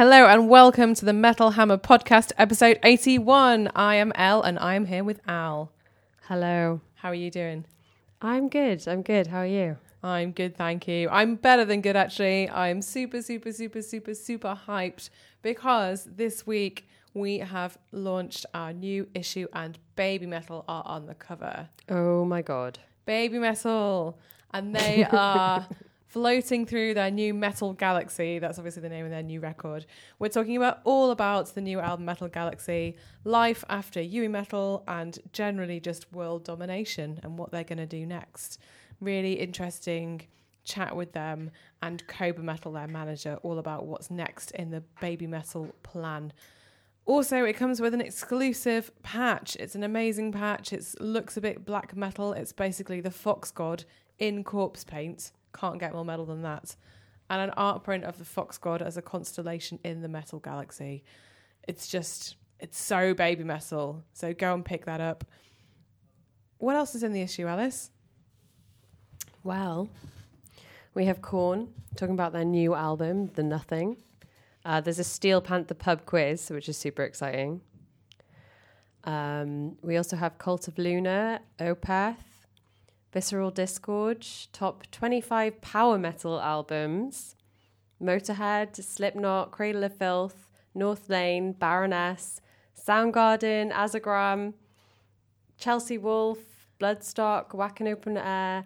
Hello and welcome to the Metal Hammer Podcast, episode 81. I am El and I am here with Al. Hello. How are you doing? I'm good. I'm good. How are you? I'm good, thank you. I'm better than good, actually. I'm super, super, super, super, super hyped because this week we have launched our new issue and Babymetal are on the cover. Oh my god. Babymetal. And they are floating through their new Metal Galaxy. That's obviously the name of their new record. We're talking about all about the new album Metal Galaxy, life after Yui Metal, and generally just world domination and what they're going to do next. Really interesting chat with them and Kobametal, their manager, all about what's next in the Babymetal plan. Also, it comes with an exclusive patch. It's an amazing patch. It looks a bit black metal. It's basically the Fox God in corpse paint. Can't get more metal than that. And an art print of the Fox God as a constellation in the metal galaxy. It's just, it's so baby metal. So go and pick that up. What else is in the issue, Alice? Well, we have Korn talking about their new album, The Nothing. Uh, there's a Steel Panther pub quiz, which is super exciting. Um, we also have Cult of Luna, Opeth, Visceral Disgorge, top 25 power metal albums, Motorhead, Slipknot, Cradle of Filth, North Lane, Baroness, Soundgarden, Azagram, Chelsea Wolfe, Bloodstock, Wacken Open Air,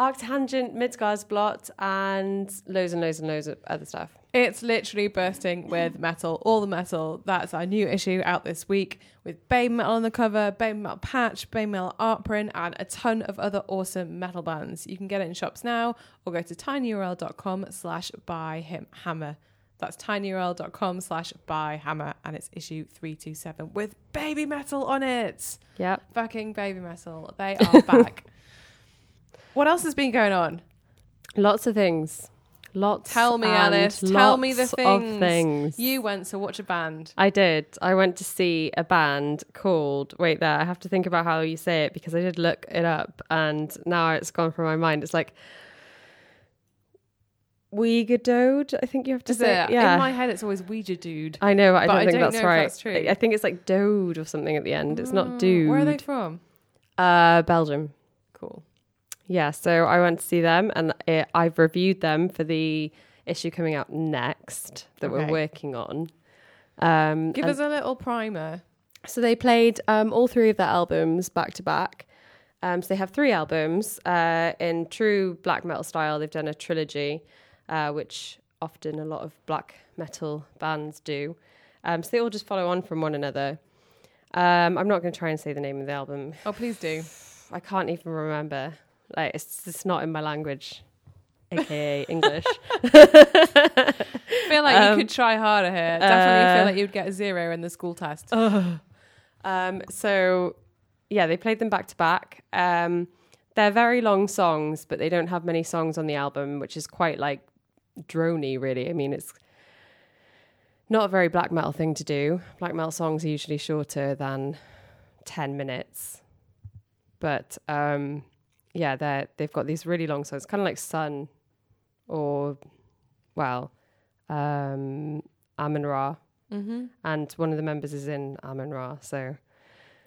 Arctangent, Midgardsblot, and loads and loads and loads of other stuff. It's literally bursting with metal, all the metal. That's our new issue out this week with Babymetal on the cover, Babymetal patch, Babymetal art print, and a ton of other awesome metal bands. You can get it in shops now or go to tinyurl.com slash buy him hammer. That's tinyurl.com slash buy hammer and it's issue 327 with Babymetal on it. Yep. Fucking Babymetal. They are back. What else has been going on? Lots of things. Lots. Tell me, Alice. Tell me the things. Of things. You went to watch a band. I did. I went to see a band called. Wait, there. I have to think about how you say it because I did look it up, and now it's gone from my mind. It's like Wiegedood. I think you have to Is say. it? Yeah. In my head, it's always Ouija dude. I know. But I don't I think don't that's know if right. that's true. I think it's like Dode or something at the end. It's not dude. Mm, Where are they from? Uh, Belgium. Cool. Yeah, so I went to see them, and it, I've reviewed them for the issue coming out next that Okay. we're working on. Um, Give us a little primer. so they played um, all three of their albums back to back. Um, so they have three albums uh, in true black metal style. They've done a trilogy, uh, which often a lot of black metal bands do. Um, so they all just follow on from one another. Um, I'm not going to try and say the name of the album. Oh, please do. I can't even remember. Like it's it's not in my language, aka English. I feel like Um, you could try harder here. Definitely uh, feel like you'd get a zero in the school test. Um, so yeah, they played them back to back. Um, they're very long songs, but they don't have many songs on the album, which is quite like drony, really. I mean, it's not a very black metal thing to do. Black metal songs are usually shorter than ten minutes, but um, yeah, they they've got these really long songs, kind of like Sun, or well, um, Amenra mm-hmm. and one of the members is in Amenra. So,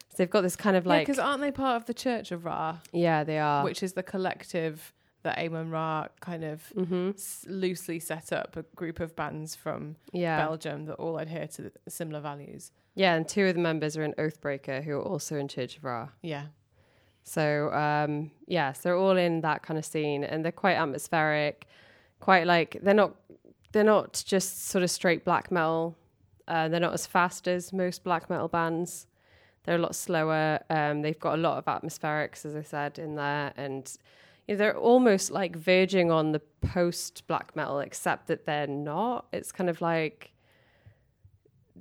so they've got this kind of like because aren't they part of the Church of Ra, yeah, they are. which is the collective that Amenra kind of hmm s- loosely set up a group of bands from Yeah, Belgium that all adhere to similar values. yeah, and two of the members are in Oathbreaker, who are also in Church of Ra. Yeah. So um, yeah, so they're all in that kind of scene, and they're quite atmospheric, quite like they're not they're not just sort of straight black metal. Uh, they're not as fast as most black metal bands. They're a lot slower. Um, they've got a lot of atmospherics, as I said, in there, and you know, they're almost like verging on the post black metal, except that they're not. It's kind of like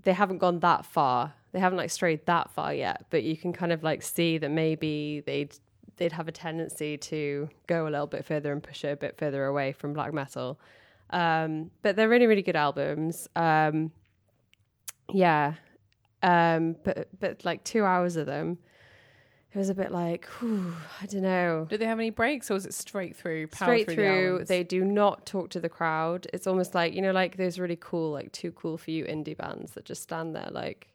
they haven't gone that far. They haven't like strayed that far yet, but you can kind of like see that maybe they'd they'd have a tendency to go a little bit further and push it a bit further away from black metal. Um, but they're really really good albums. Um, yeah, um, but but like two hours of them. it was a bit like, whew, I don't know. Did they have any breaks, or was it straight through? power Straight through. through, the they do not talk to the crowd. It's almost like, you know, like those really cool, like too cool for you indie bands that just stand there like,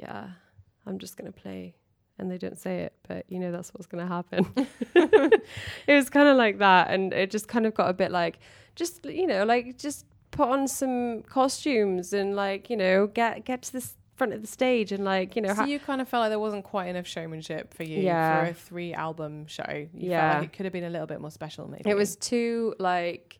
yeah, I'm just going to play. And they don't say it, but you know, that's what's going to happen. it was kind of like that. And it just kind of got a bit like, just, you know, like just put on some costumes and like, you know, get, get to this front of the stage and like, you know, so ha- you kind of felt like there wasn't quite enough showmanship for you Yeah. for a three album show. You Yeah. felt like it could have been a little bit more special, maybe. It was too like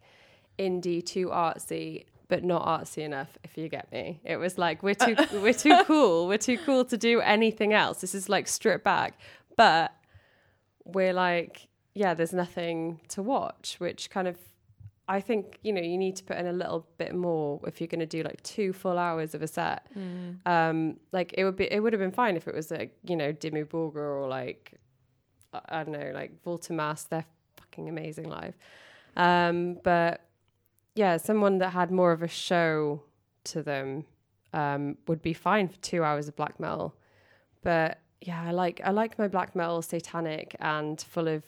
indie, too artsy, but not artsy enough. If you get me, it was like we're too we're too cool. We're too cool to do anything else. This is like stripped back, but we're like yeah. There's nothing to watch, which kind of. I think you know you need to put in a little bit more if you're going to do like two full hours of a set. Um, like it would be, it would have been fine if it was like you know Dimmu Borgir or like I I don't know, like Volta Mass. They're fucking amazing live. Um, but yeah, someone that had more of a show to them um, would be fine for two hours of black metal. But yeah, I like I like my black metal satanic and full of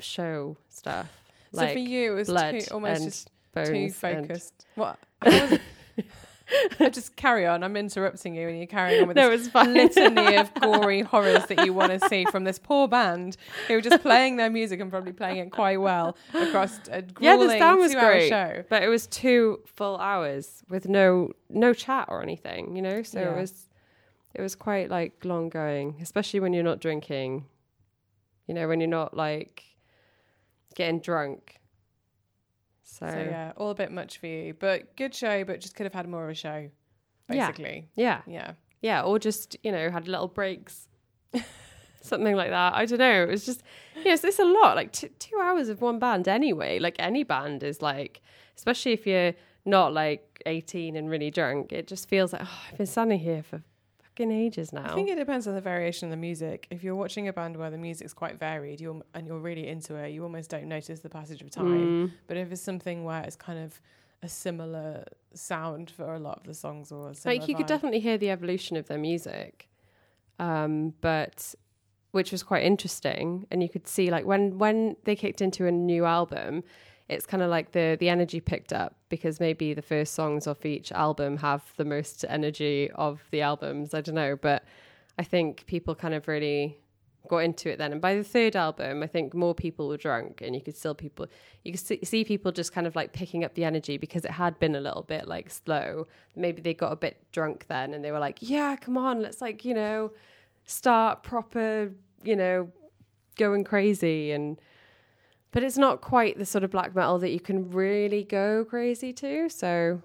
show stuff. So like for you, it was too, almost just too focused. What? How was it? I just carry on. I'm interrupting you, and you're carrying on with no, this litany of gory horrors that you want to see from this poor band who were just playing their music and probably playing it quite well across a Yeah, grueling sound was great. show. but it was two full hours with no no chat or anything, you know. So Yeah. it was it was quite like long going, especially when you're not drinking. You know, when you're not like getting drunk. So, So yeah, all a bit much for you, but good show. But just could have had more of a show, Yeah. basically. yeah, Yeah. yeah, or just you know had little breaks, something like that. I don't know. It was just yes, it's a lot. Like t- two hours of one band anyway. Like any band is like, especially if you're not like 18 and really drunk. It just feels like oh, I've been standing here for fucking ages now. I think it depends on the variation of the music. If you're watching a band where the music's quite varied, you're and you're really into it, you almost don't notice the passage of time. Mm. But if it's something where it's kind of a similar sound for a lot of the songs, or like you could definitely hear the evolution of their music, um, but which was quite interesting. And you could see like when when they kicked into a new album, it's kind of like the the energy picked up because maybe the first songs off each album have the most energy of the albums. I don't know, but I think people kind of really got into it then. And by the third album, I think more people were drunk, and you could still people you could see people just kind of like picking up the energy because it had been a little bit like slow. Maybe they got a bit drunk then, and they were like, "Yeah, come on, let's like you know start proper, you know, going crazy." And but it's not quite the sort of black metal that you can really go crazy to. So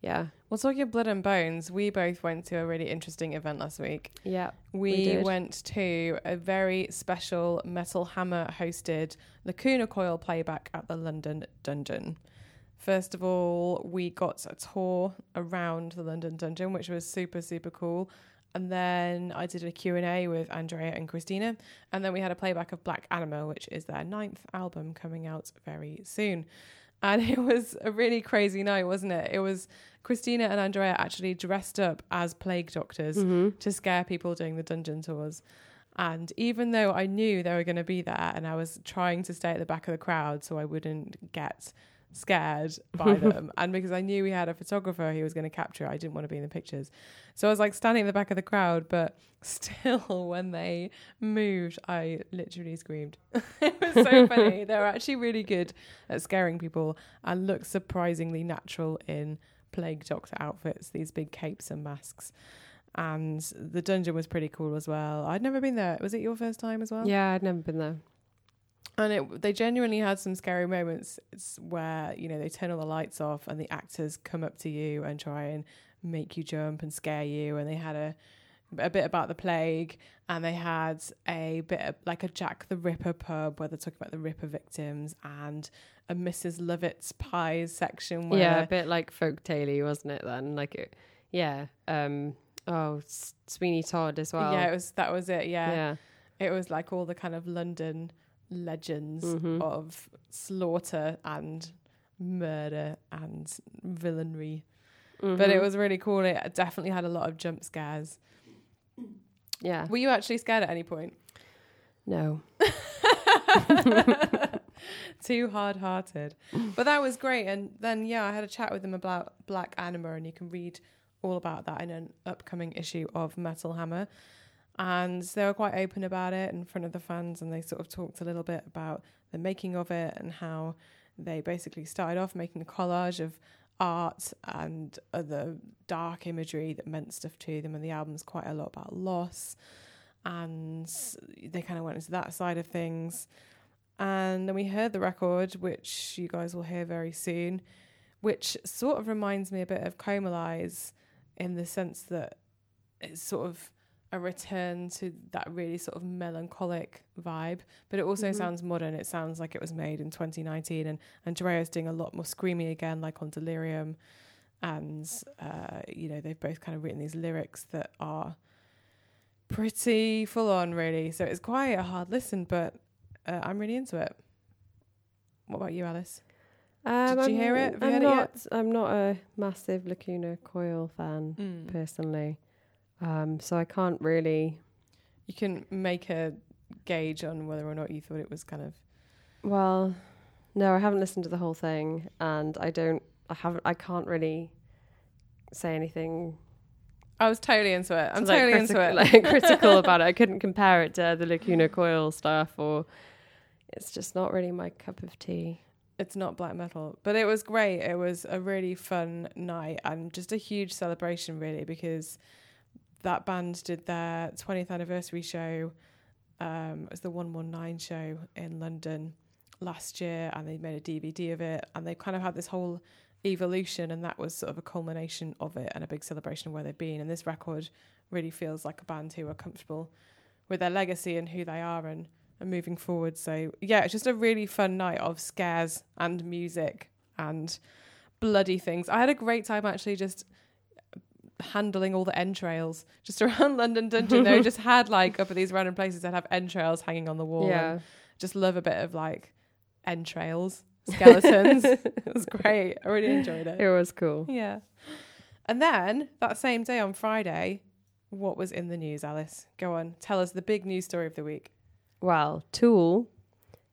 yeah, Well, talking of blood and bones, we both went to a really interesting event last week. yeah, We, did. went to a very special Metal Hammer hosted Lacuna Coil playback at the London Dungeon. First of all, we got a tour around the London Dungeon, which was super super cool. And then I did a Q&A with Andrea and Cristina. And then we had a playback of Black Anima which is their ninth album coming out very soon. And it was a really crazy night, wasn't it? It was Cristina and Andrea actually dressed up as plague doctors mm-hmm. to scare people doing the dungeon tours. And even though I knew they were going to be there and I was trying to stay at the back of the crowd so I wouldn't get scared by them, and because I knew we had a photographer who was going to capture it, I didn't want to be in the pictures. So I was like standing at the back of the crowd, but still, when they moved, I literally screamed. it was so funny. they were actually really good at scaring people and looked surprisingly natural in plague doctor outfits, these big capes and masks. And the dungeon was pretty cool as well. I'd never been there. Was it your first time as well? yeah, I'd never been there. And it, they genuinely had some scary moments where, you know, they turn all the lights off and the actors come up to you and try and make you jump and scare you. And they had a, a bit about the plague and they had a bit of, like a Jack the Ripper pub where they're talking about the Ripper victims and a Mrs. Lovett's pies section where yeah, a bit like folk tale wasn't it then? Like it, yeah. Um oh Sweeney Todd as well. yeah, it was that was it. Yeah. yeah. it was like all the kind of London legends Mhm. of slaughter and murder and villainy. But Mm-hmm. it was really cool. It definitely had a lot of jump scares. Yeah. Were you actually scared at any point? No. Too hard hearted. but that was great. And then, yeah, I had a chat with them about Black Anima, and you can read all about that in an upcoming issue of Metal Hammer. And they were quite open about it in front of the fans, and they sort of talked a little bit about the making of it and how they basically started off making a collage of art and other dark imagery that meant stuff to them. And the album's quite a lot about loss. And they kind of went into that side of things. And then we heard the record, which you guys will hear very soon, which sort of reminds me a bit of Comalies in the sense that it's sort of a return to that really sort of melancholic vibe, but it also Mhm. sounds modern. It sounds like it was made in 2019, and Andrea's doing a lot more screamy again, like on Delirium, and uh, you know they've both kind of written these lyrics that are pretty full on, really. So it's quite a hard listen, but uh, I'm really into it. What about you, Alice? Um, Did you I'm- hear it? Have you I'm heard it not. yet? I'm not a massive Lacuna Coil fan Mm. personally, um, so I can't really. You can make a gauge on whether or not you thought it was kind of Well, no, I haven't listened to the whole thing, and I don't. I haven't. I can't really say anything. I was totally into it. I'm like, totally into it. Like critical about it. I couldn't compare it to the Lacuna Coil stuff, or it's just not really my cup of tea. it's not black metal, but it was great. It was a really fun night and just a huge celebration, really, because that band did their 20th anniversary show. Um, it was the 119 show in London last year, and they made a DVD of it, and they kind of had this whole evolution, and that was sort of a culmination of it and a big celebration of where they've been. And this record really feels like a band who are comfortable with their legacy and who they are and and moving forward. So yeah, it's just a really fun night of scares and music and bloody things. I had a great time actually just handling all the entrails just around London Dungeon. they just had like up at these random places that have entrails hanging on the wall. Yeah, just love a bit of like entrails, skeletons. it was great. I really enjoyed it. it was cool. Yeah. And then that same day on Friday, what was in the news, Alice? Go on, tell us the big news story of the week. Well, Tool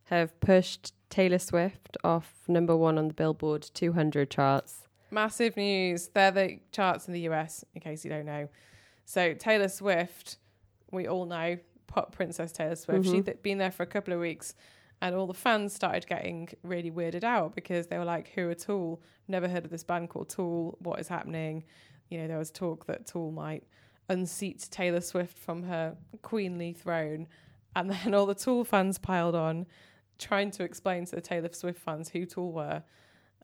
have pushed Taylor Swift off number one on the Billboard 200 charts. Massive news. They're the charts in the US, in case you don't know. So Taylor Swift, we all know, pop princess Taylor Swift. Mhm. She'd been there for a couple of weeks, and all the fans started getting really weirded out because they were like, "Who are Tool? Never heard of this band called Tool. What is happening?" You know, there was talk that Tool might unseat Taylor Swift from her queenly throne, and then all the Tool fans piled on, trying to explain to the Taylor Swift fans who Tool were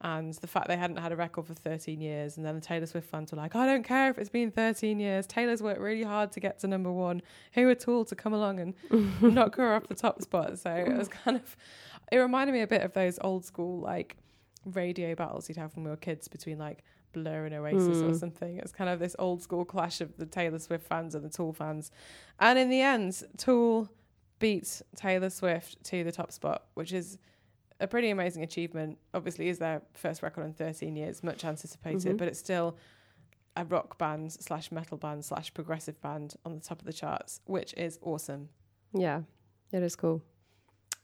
and the fact they hadn't had a record for 13 years and then the Taylor Swift fans were like I don't care if it's been 13 years. Taylor's worked really hard to get to number one. Who at all to come along and knock her off the top spot? So it was kind of it reminded me a bit of those old school like radio battles you'd have when we were kids between like Blur and Oasis or Mm. something. It's kind of this old school clash of the Taylor Swift fans and the Tool fans. And in the end Tool beat Taylor Swift to the top spot which is a pretty amazing achievement. Obviously, is their first record in 13 years, much anticipated, Mhm. but it's still a rock band slash metal band slash progressive band on the top of the charts, which is awesome. Yeah, it is cool.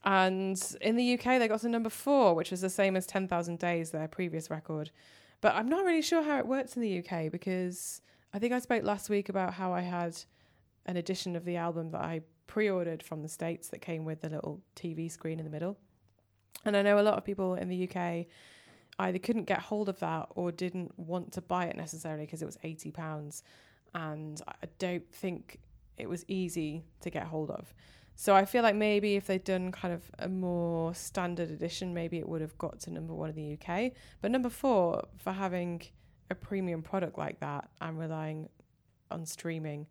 And in the UK, they got to number four, which was the same as 10,000 Days, their previous record. But I'm not really sure how it works in the UK because I think I spoke last week about how I had an edition of the album that I pre ordered from the States that came with the little TV screen in the middle. And I know a lot of people in the UK either couldn't get hold of that or didn't want to buy it necessarily because it was £80. And I don't think it was easy to get hold of. So I feel like maybe if they'd done kind of a more standard edition, maybe it would have got to number one in the UK. But number four, for having a premium product like that and relying on streaming,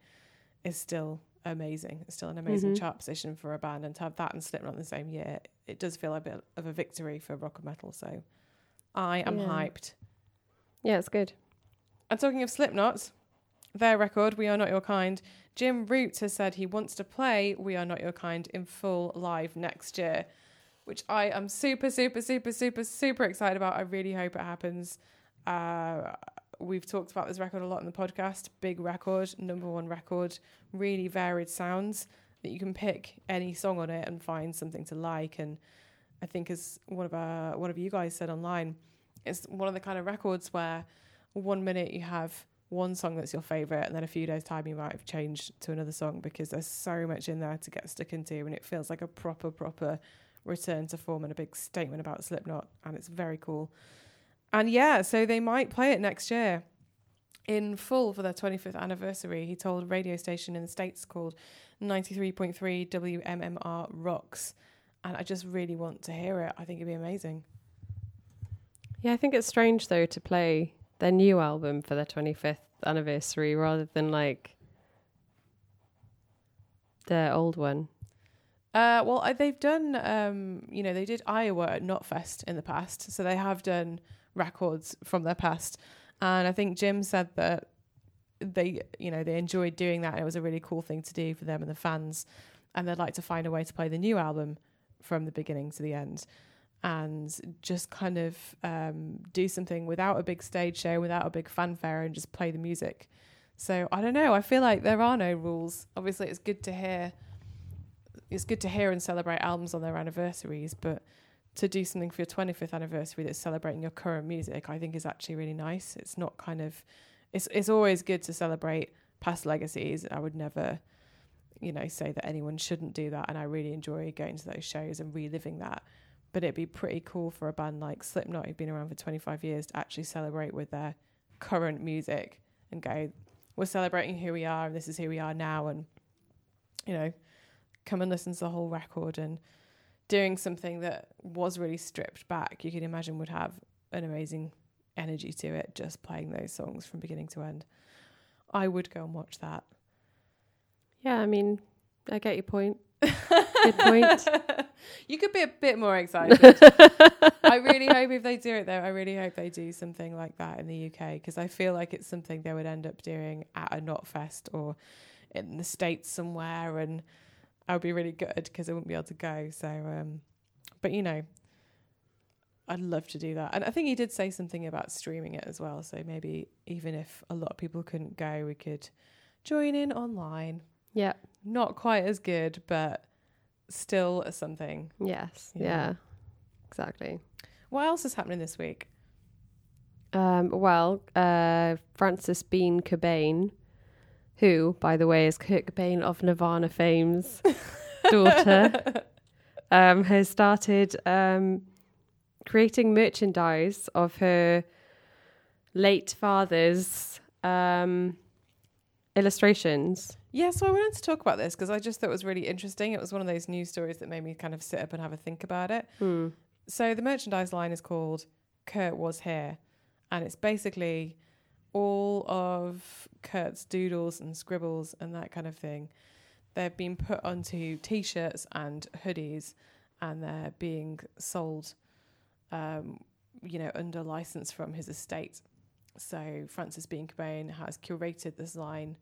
is still amazing. It's still an amazing Mhm. chart position for a band, and to have that and Slipknot in the same year, it does feel a bit of a victory for rock and metal. So I am Yeah. hyped. Yeah, it's good. And talking of Slipknot, their record, We Are Not Your Kind, Jim Root has said he wants to play We Are Not Your Kind in full live next year, which I am super, super, super, super, super excited about. I really hope it happens. Uh, we've talked about this record a lot in the podcast. Big record, number one record, really varied sounds that you can pick any song on it and find something to like. And I think, as one of our one of you guys said online, it's one of the kind of records where one minute you have one song that's your favorite, and then a few days time you might have changed to another song because there's so much in there to get stuck into, and it feels like a proper proper return to form and a big statement about Slipknot, and it's very cool. And yeah, so they might play it next year in full for their 25th anniversary. He told a radio station in the States called 93.3 WMMR Rocks. And I just really want to hear it. I think it'd be amazing. Yeah, I think it's strange though to play their new album for their 25th anniversary rather than like their old one. Uh, well, uh, they've done, um, you know, they did Iowa at Knotfest in the past. So they have done records from their past. And I think Jim said that they, you know, they enjoyed doing that. And it was a really cool thing to do for them and the fans. And they'd like to find a way to play the new album from the beginning to the end and just kind of um, do something without a big stage show, without a big fanfare, and just play the music. So I don't know. I feel like there are no rules. Obviously, it's good to hear. It's good to hear and celebrate albums on their anniversaries, but to do something for your 25th anniversary that's celebrating your current music, I think is actually really nice. It's not kind of, it's it's always good to celebrate past legacies. I would never, you know, say that anyone shouldn't do that. And I really enjoy going to those shows and reliving that. But it'd be pretty cool for a band like Slipknot, who've been around for 25 years, to actually celebrate with their current music and go, we're celebrating who we are and this is who we are now. And, you know, come and listen to the whole record and doing something that was really stripped back, you can imagine would have an amazing energy to it, just playing those songs from beginning to end. I would go and watch that. Yeah, I mean, I get your point. Good point. you could be a bit more excited. I really hope if they do it though, I really hope they do something like that in the UK because I feel like it's something they would end up doing at a Knotfest or in the States somewhere and I would be really good because I wouldn't be able to go. So, um, but you know, I'd love to do that. And I think he did say something about streaming it as well. So maybe even if a lot of people couldn't go, we could join in online. Yeah. Not quite as good, but still something. Yes. Yeah. Yeah. Exactly. What else is happening this week? Um, well, uh, Frances Bean Cobain, who, by the way, is Kurt Cobain of Nirvana fame's daughter, um, has started um, creating merchandise of her late father's um, illustrations. Yeah, so I wanted to talk about this because I just thought it was really interesting. It was one of those news stories that made me kind of sit up and have a think about it. Hmm. So the merchandise line is called Kurt Was Here, and it's basically all of Kurt's doodles and scribbles and that kind of thing. They've been put onto t-shirts and hoodies, and they're being sold, um, you know, under license from his estate. So Frances Bean Cobain has curated this line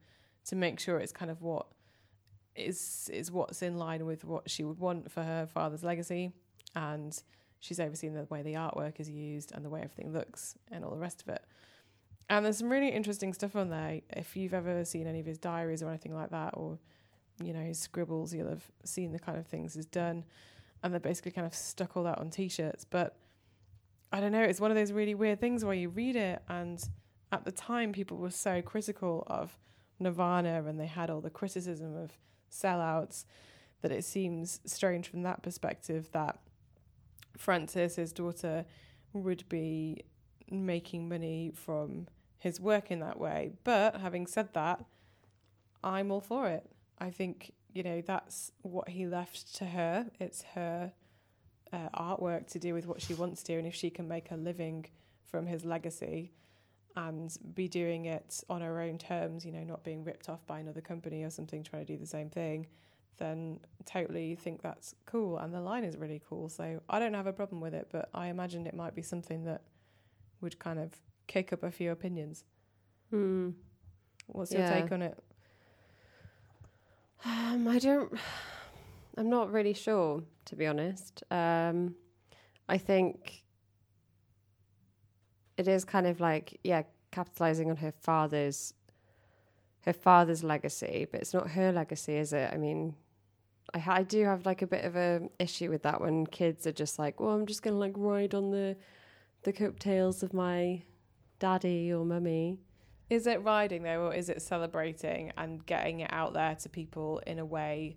to make sure it's kind of what is is what's in line with what she would want for her father's legacy, and she's overseen the way the artwork is used and the way everything looks and all the rest of it. And there's some really interesting stuff on there. If you've ever seen any of his diaries or anything like that, or you know his scribbles, you'll have seen the kind of things he's done, and they're basically kind of stuck all that on t-shirts. But I don't know, it's one of those really weird things where you read it, and at the time people were so critical of Nirvana, and they had all the criticism of sellouts that it seems strange from that perspective that Frances, his daughter, would be making money from his work in that way. But having said that, I'm all for it. I think, you know, that's what he left to her. It's her uh, artwork to do with what she wants to do. And if she can make a living from his legacy and be doing it on her own terms, you know, not being ripped off by another company or something trying to do the same thing, then totally think that's cool. And the line is really cool. So I don't have a problem with it, but I imagine it might be something that would kind of kick up a few opinions. Hmm. What's your Yeah. take on it? Um, I don't. I'm not really sure, to be honest. Um, I think it is kind of like, yeah, capitalizing on her father's her father's legacy, but it's not her legacy, is it? I mean, I, I do have like a bit of a issue with that when kids are just like, well, I'm just gonna like ride on the the coattails of my daddy or mummy. Is it riding though, or is it celebrating and getting it out there to people in a way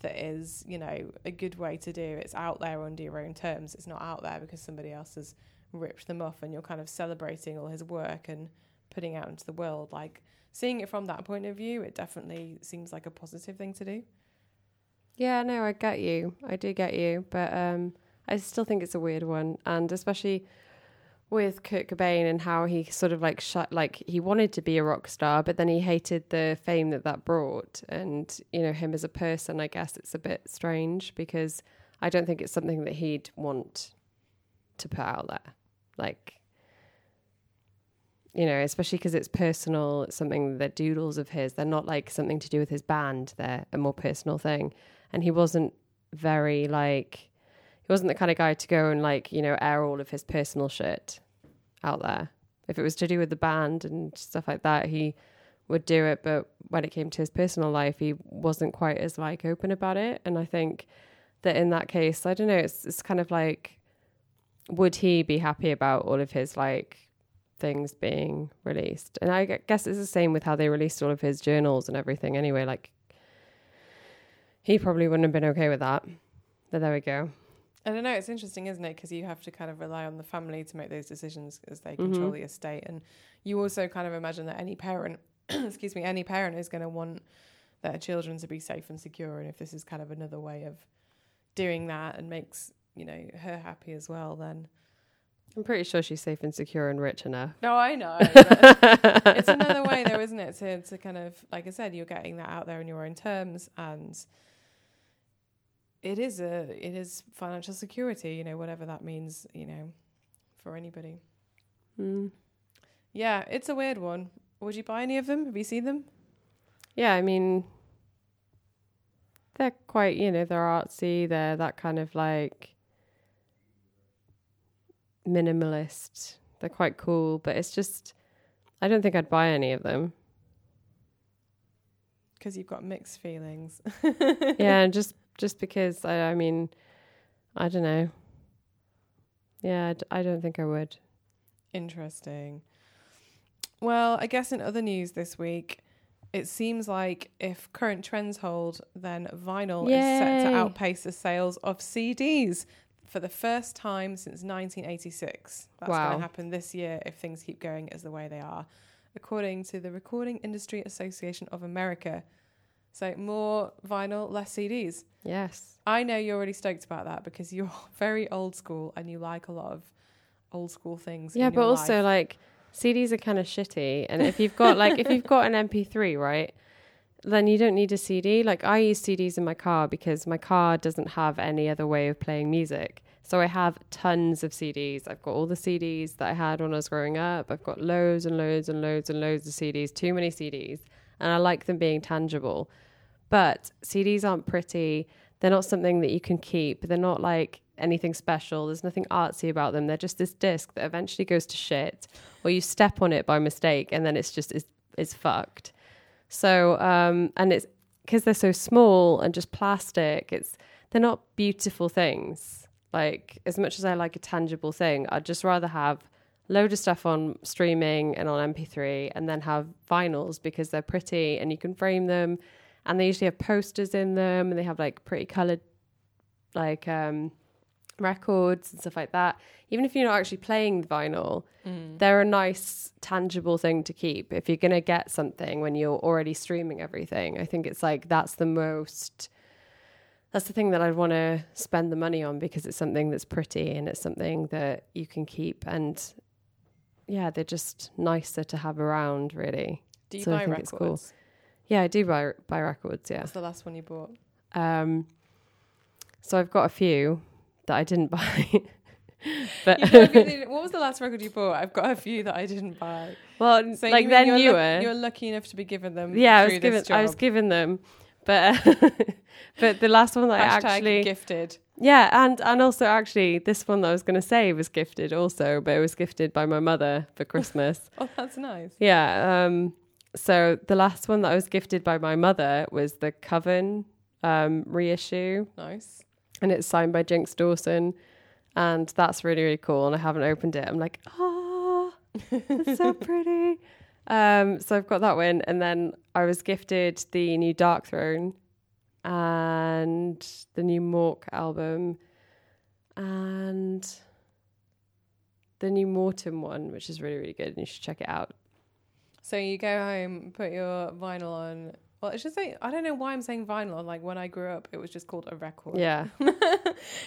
that is, you know, a good way to do? It's out there under your own terms. It's not out there because somebody else has ripped them off and you're kind of celebrating all his work and putting out into the world. Like seeing it from that point of view, it definitely seems like a positive thing to do. Yeah, no, I get you. I do get you, but um, I still think it's a weird one, and especially with Kurt Cobain and how he sort of like shut, like he wanted to be a rock star, but then he hated the fame that that brought, and you know him as a person. I guess it's a bit strange because I don't think it's something that he'd want to put out there, like you know, especially because it's personal. It's something that doodles of his. They're not like something to do with his band. They're a more personal thing, and he wasn't very like he wasn't the kind of guy to go and like you know air all of his personal shit out there. If it was to do with the band and stuff like that he would do it. But when it came to his personal life he wasn't quite as like open about it. And i think that in that case i don't know it's it's kind of like would he be happy about all of his like things being released? And i guess it's the same with how they released all of his journals and everything anyway. Like he probably wouldn't have been okay with that. But there we go I don't know. It's interesting, isn't it? Because you have to kind of rely on the family to make those decisions as they control Mhm. the estate, and you also kind of imagine that any parent, excuse me, any parent is going to want their children to be safe and secure, and if this is kind of another way of doing that and makes you know her happy as well, then i'm pretty sure she's safe and secure and rich enough no, I know. it's another way, though, isn't it? To to kind of like I said, you're getting that out there in your own terms, and it is a it is financial security. You know, whatever that means. You know, for anybody. Mm. Yeah, it's a weird one. Would you buy any of them? Have you seen them? Yeah, I mean, they're quite, you know, they're artsy. They're that kind of like minimalist. They're quite cool, but it's just, I don't think I'd buy any of them. Because you've got mixed feelings. yeah, and just just because I, I mean, I don't know. Yeah, I d- I don't think I would. Interesting. Well, I guess in other news this week, it seems like if current trends hold, then vinyl is set to Yay. outpace the sales of CDs for the first time since 1986. That's going to happen this year if things keep going as the way they are, according to the Recording Industry Association of America. So more vinyl, less CDs. Yes. I know you're really stoked about that because you're very old school and you like a lot of old school things. Yeah, but also life. like CDs are kind of shitty, and if you've got like if you've got an MP3, right, then you don't need a CD. Like I use CDs in my car because my car doesn't have any other way of playing music. So I have tons of CDs. I've got all the CDs that I had when I was growing up. I've got loads and loads and loads and loads of CDs, too many CDs, and I like them being tangible. But CDs aren't pretty. They're not something that you can keep. They're not like anything special. There's nothing artsy about them. They're just this disc that eventually goes to shit, or you step on it by mistake, and then it's just it's, it's fucked. So um, and it's because they're so small and just plastic. It's they're not beautiful things. Like as much as I like a tangible thing, I'd just rather have load of stuff on streaming and on MP3, and then have vinyls because they're pretty and you can frame them, and they usually have posters in them, and they have like pretty colored like um records and stuff like that. Even if you're not actually playing the vinyl, Mm. they're a nice tangible thing to keep. If you're gonna get something when you're already streaming everything, I think it's like that's the most that's the thing that I'd want to spend the money on because it's something that's pretty and it's something that you can keep and yeah, they're just nicer to have around really. Do you So I buy records? cool. Yeah, I do buy buy records, yeah. What's the last one you bought? Um, so I've got a few that I didn't buy. but You got a few what was the last record you bought? I've got a few that I didn't buy. well, So like you mean then you're newer. you're lucky enough to be given them. yeah, I through was given This I was job. given them, But but the last one that I actually gifted. yeah, and and also actually this one that I was going to say was gifted also, but it was gifted by my mother for Christmas. Oh, that's nice. yeah. Um. So the last one that I was gifted by my mother was the Coven um reissue, Nice. and it's signed by Jinx Dawson, and that's really really cool. And I haven't opened it. I'm like, ah, it's so pretty. Um. So I've got that one, and then I was gifted the new Darkthrone, and the new Mork album, and the new Morton one, which is really really good, and you should check it out. So you go home, put your vinyl on. Well, it's just say I don't know why I'm saying vinyl. On, like when I grew up, it was just called a record. Yeah.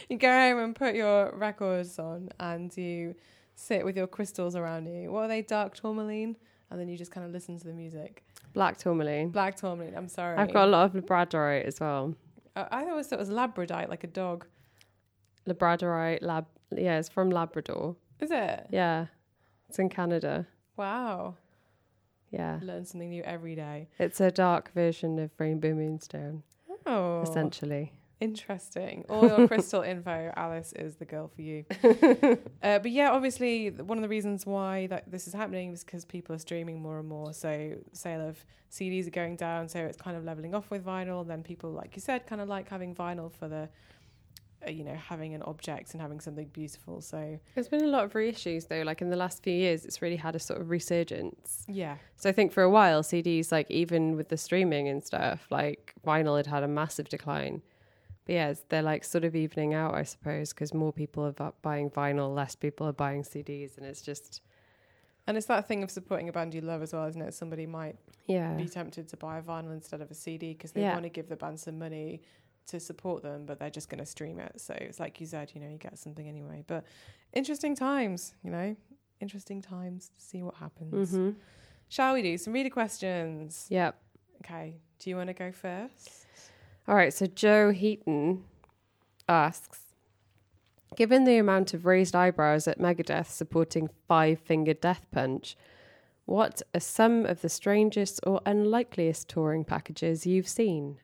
you go home and put your records on, and you sit with your crystals around you. What are they? Dark tourmaline, and then you just kind of listen to the music. Black tourmaline. Black tourmaline. I'm sorry. I've got a lot of labradorite as well. I, I always thought it was labradorite, like a dog. Labradorite, lab. Yeah, it's from Labrador. Is it? Yeah, it's in Canada. Wow. Yeah, Learn something new every day. it's a dark version of Rainbow Moonstone, Oh, essentially. Interesting. All your crystal info, Alice is the girl for you. uh, but yeah, obviously, one of the reasons why that this is happening is because people are streaming more and more. So sale of CDs are going down, so it's kind of leveling off with vinyl. Then people, like you said, kind of like having vinyl for the, Uh, you know, having an object and having something beautiful. So There's been a lot of reissues though. Like in the last few years, it's really had a sort of resurgence. yeah, So I think for a while, CDs, like even with the streaming and stuff, like vinyl had had a massive decline. But yeah, they're like sort of evening out, I suppose, because more people are buying vinyl, less people are buying CDs, and it's just and it's that thing of supporting a band you love as well, isn't it? Somebody might yeah, be tempted to buy a vinyl instead of a CD because they Yeah. want to give the band some money to support them, but they're just going to stream it. So it's like you said, you know, you get something anyway. But interesting times, you know, interesting times to see what happens. hmm Shall we do some reader questions? Yep. Okay. Do you want to go first? All right, so Joe Heaton asks Given the amount of raised eyebrows at Megadeth supporting Five Finger Death Punch, what are some of the strangest or unlikeliest touring packages you've seen?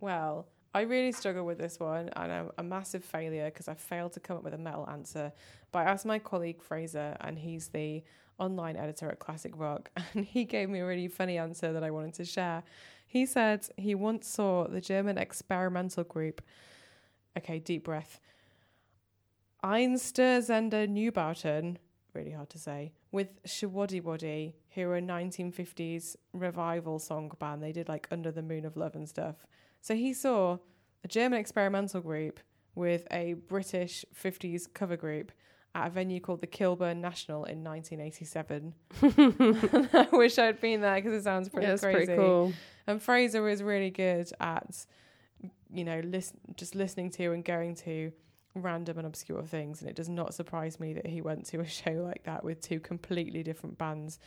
Well, I really struggle with this one, and I'm a massive failure because I failed to come up with a metal answer. But I asked my colleague Fraser, and he's the online editor at Classic Rock, and he gave me a really funny answer that I wanted to share. He said he once saw the German experimental group. Okay, deep breath. Einsturzende Neubauten, really hard to say, with Showaddywaddy, who are a 1950s revival song band. They did like Under the Moon of Love and stuff. So he saw a German experimental group with a British 50s cover group at a venue called the Kilburn National in 1987. I wish I'd been there because it sounds pretty yeah, crazy. pretty cool. And Fraser was really good at, you know, listen, just listening to and going to random and obscure things. And it does not surprise me that he went to a show like that with two completely different bands.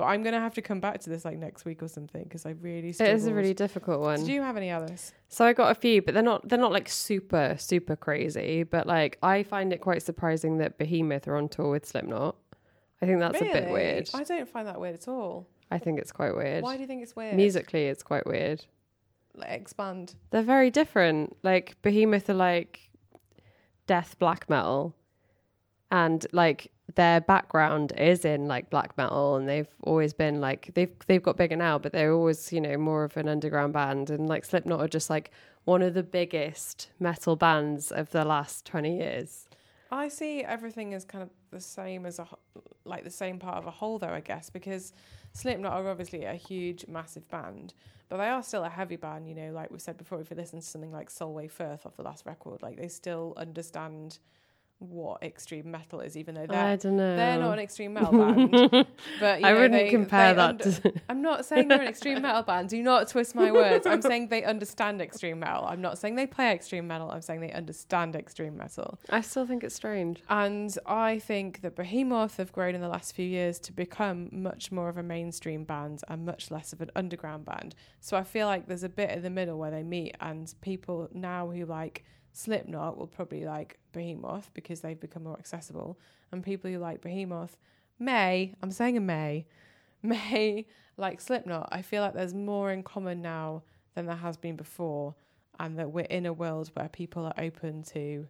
But I'm going to have to come back to this like next week or something because I really It struggled. is a really difficult one. Do you have any others? So I got a few, but they're not they're not like super super crazy. But like I find it quite surprising that Behemoth are on tour with Slipknot. I think that's a bit weird. I don't find that weird at all. I think it's quite weird. Why do you think it's weird? Musically, it's quite weird. Like, expand. They're very different. Like Behemoth are like death black metal, and like their background is in like black metal, and they've always been like they've they've got bigger now, but they're always you know more of an underground band, and like Slipknot are just like one of the biggest metal bands of the last twenty years. I see everything as kind of the same as a like the same part of a whole, though I guess, because Slipknot are obviously a huge, massive band, but they are still a heavy band. You know, like we said before, if you listen to something like Solway Firth off the last record, like they still understand what extreme metal is, even though they're don't know. they're not an extreme metal band. But you I know, wouldn't they- compare they that. under- to, I'm not saying they're an extreme metal band. Do not twist my words. I'm saying they understand extreme metal. I'm not saying they play extreme metal. I'm saying they understand extreme metal. I still think it's strange. And I think that Behemoth have grown in the last few years to become much more of a mainstream band and much less of an underground band. So I feel like there's a bit in the middle where they meet, and people now who like Slipknot will probably like Behemoth because they've become more accessible, and people who like Behemoth may, I'm saying a may, may like Slipknot. I feel like there's more in common now than there has been before, and that we're in a world where people are open to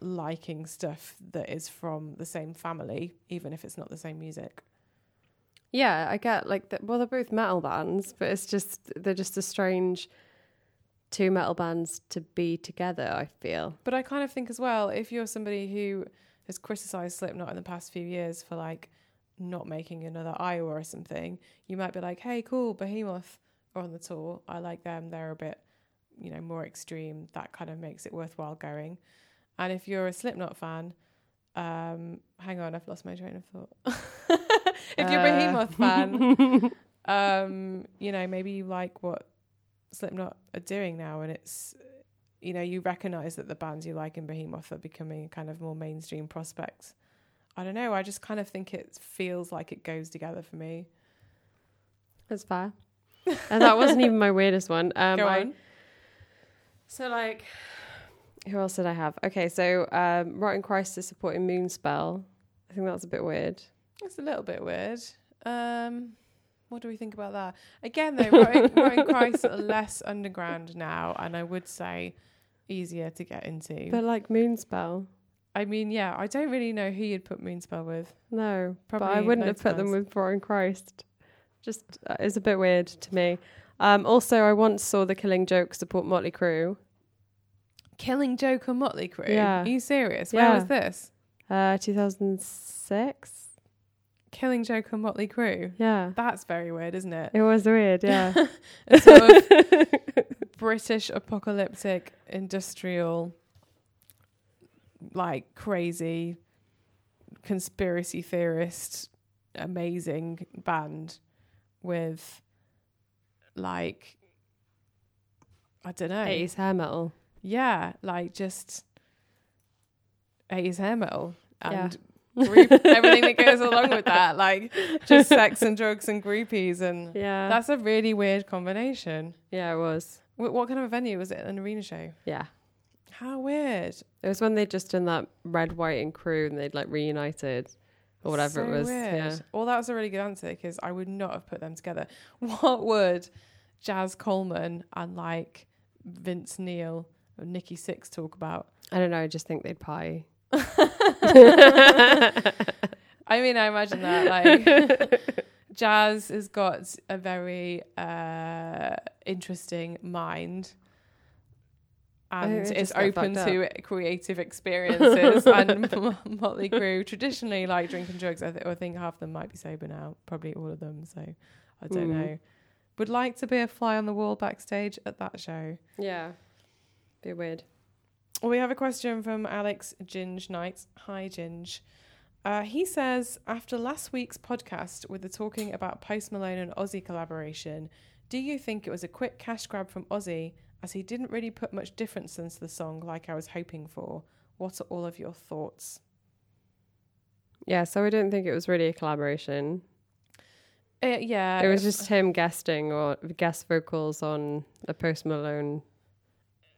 liking stuff that is from the same family, even if it's not the same music. Yeah, I get like the, well, they're both metal bands, but it's just they're just a strange two metal bands to be together. I feel. But I kind of think as well, if you're somebody who has criticized Slipknot in the past few years for like not making another Iowa or something, you might be like, "Hey, cool, Behemoth are on the tour. I like them. They're a bit, you know, more extreme. That kind of makes it worthwhile going." And if you're a Slipknot fan, um, hang on, I've lost my train of thought. if you're a Uh. Behemoth fan, um, you know, maybe you like what Slipknot are doing now, and it's, you know, you recognise that the bands you like in Behemoth are becoming kind of more mainstream prospects. I don't know. I just kind of think it feels like it goes together for me. That's fair. and that wasn't even my weirdest one. Um, Go I- on. So like, who else did I have? Okay, so um, Rotting Christ is supporting Moonspell. I think that's a bit weird. It's a little bit weird. Um, what do we think about that? Again, though, Rotting Christ are less underground now, and I would say easier to get into. But like Moonspell, I mean, yeah, I don't really know who you'd put Moonspell with. no, but I wouldn't have put of them with Rotting Christ. Just uh, is a bit weird to me. Um, also, I once saw the Killing Joke support Motley Crue. Killing Joke and Motley Crue. Yeah. Are you serious? Where Yeah. was this? Uh, 2006. Killing Joke and Motley Crue. Yeah, That's very weird, isn't it? it was weird. Yeah, A sort of British apocalyptic industrial, like crazy conspiracy theorist, amazing band with like I don't know. 80s hair metal. Yeah, like just 80s hair metal and Yeah. Group, everything that goes along with that, like just sex and drugs and groupies, and Yeah, that's a really weird combination. yeah, it was. Wh- What kind of a venue was it? An arena show? Yeah, How weird! it was when they'd just done that red, white, and crew, and they'd like reunited or whatever So it was. Weird. Yeah, Well, that was a really good answer because I would not have put them together. What would Jaz Coleman and like Vince Neil or Nikki Sixx talk about? I don't know. I just think they'd pie. I mean, I imagine that like Jaz has got a very uh, interesting mind. And is open to creative experiences. and M- Motley Crue traditionally like drinking drugs. I, th- I think half of them might be sober now, probably all of them. So I don't Mm. know. Would like to be a fly on the wall backstage at that show. Yeah, be weird. We have a question from Alex Ginge Knight. Hi, Ginge. Uh, he says, after last week's podcast with the talking about Post Malone and Ozzy collaboration, do you think it was a quick cash grab from Ozzy as he didn't really put much difference into the song like I was hoping for? What are all of your thoughts? Yeah, so I don't think it was really a collaboration. Uh, yeah, it was just him guesting or guest vocals on a Post Malone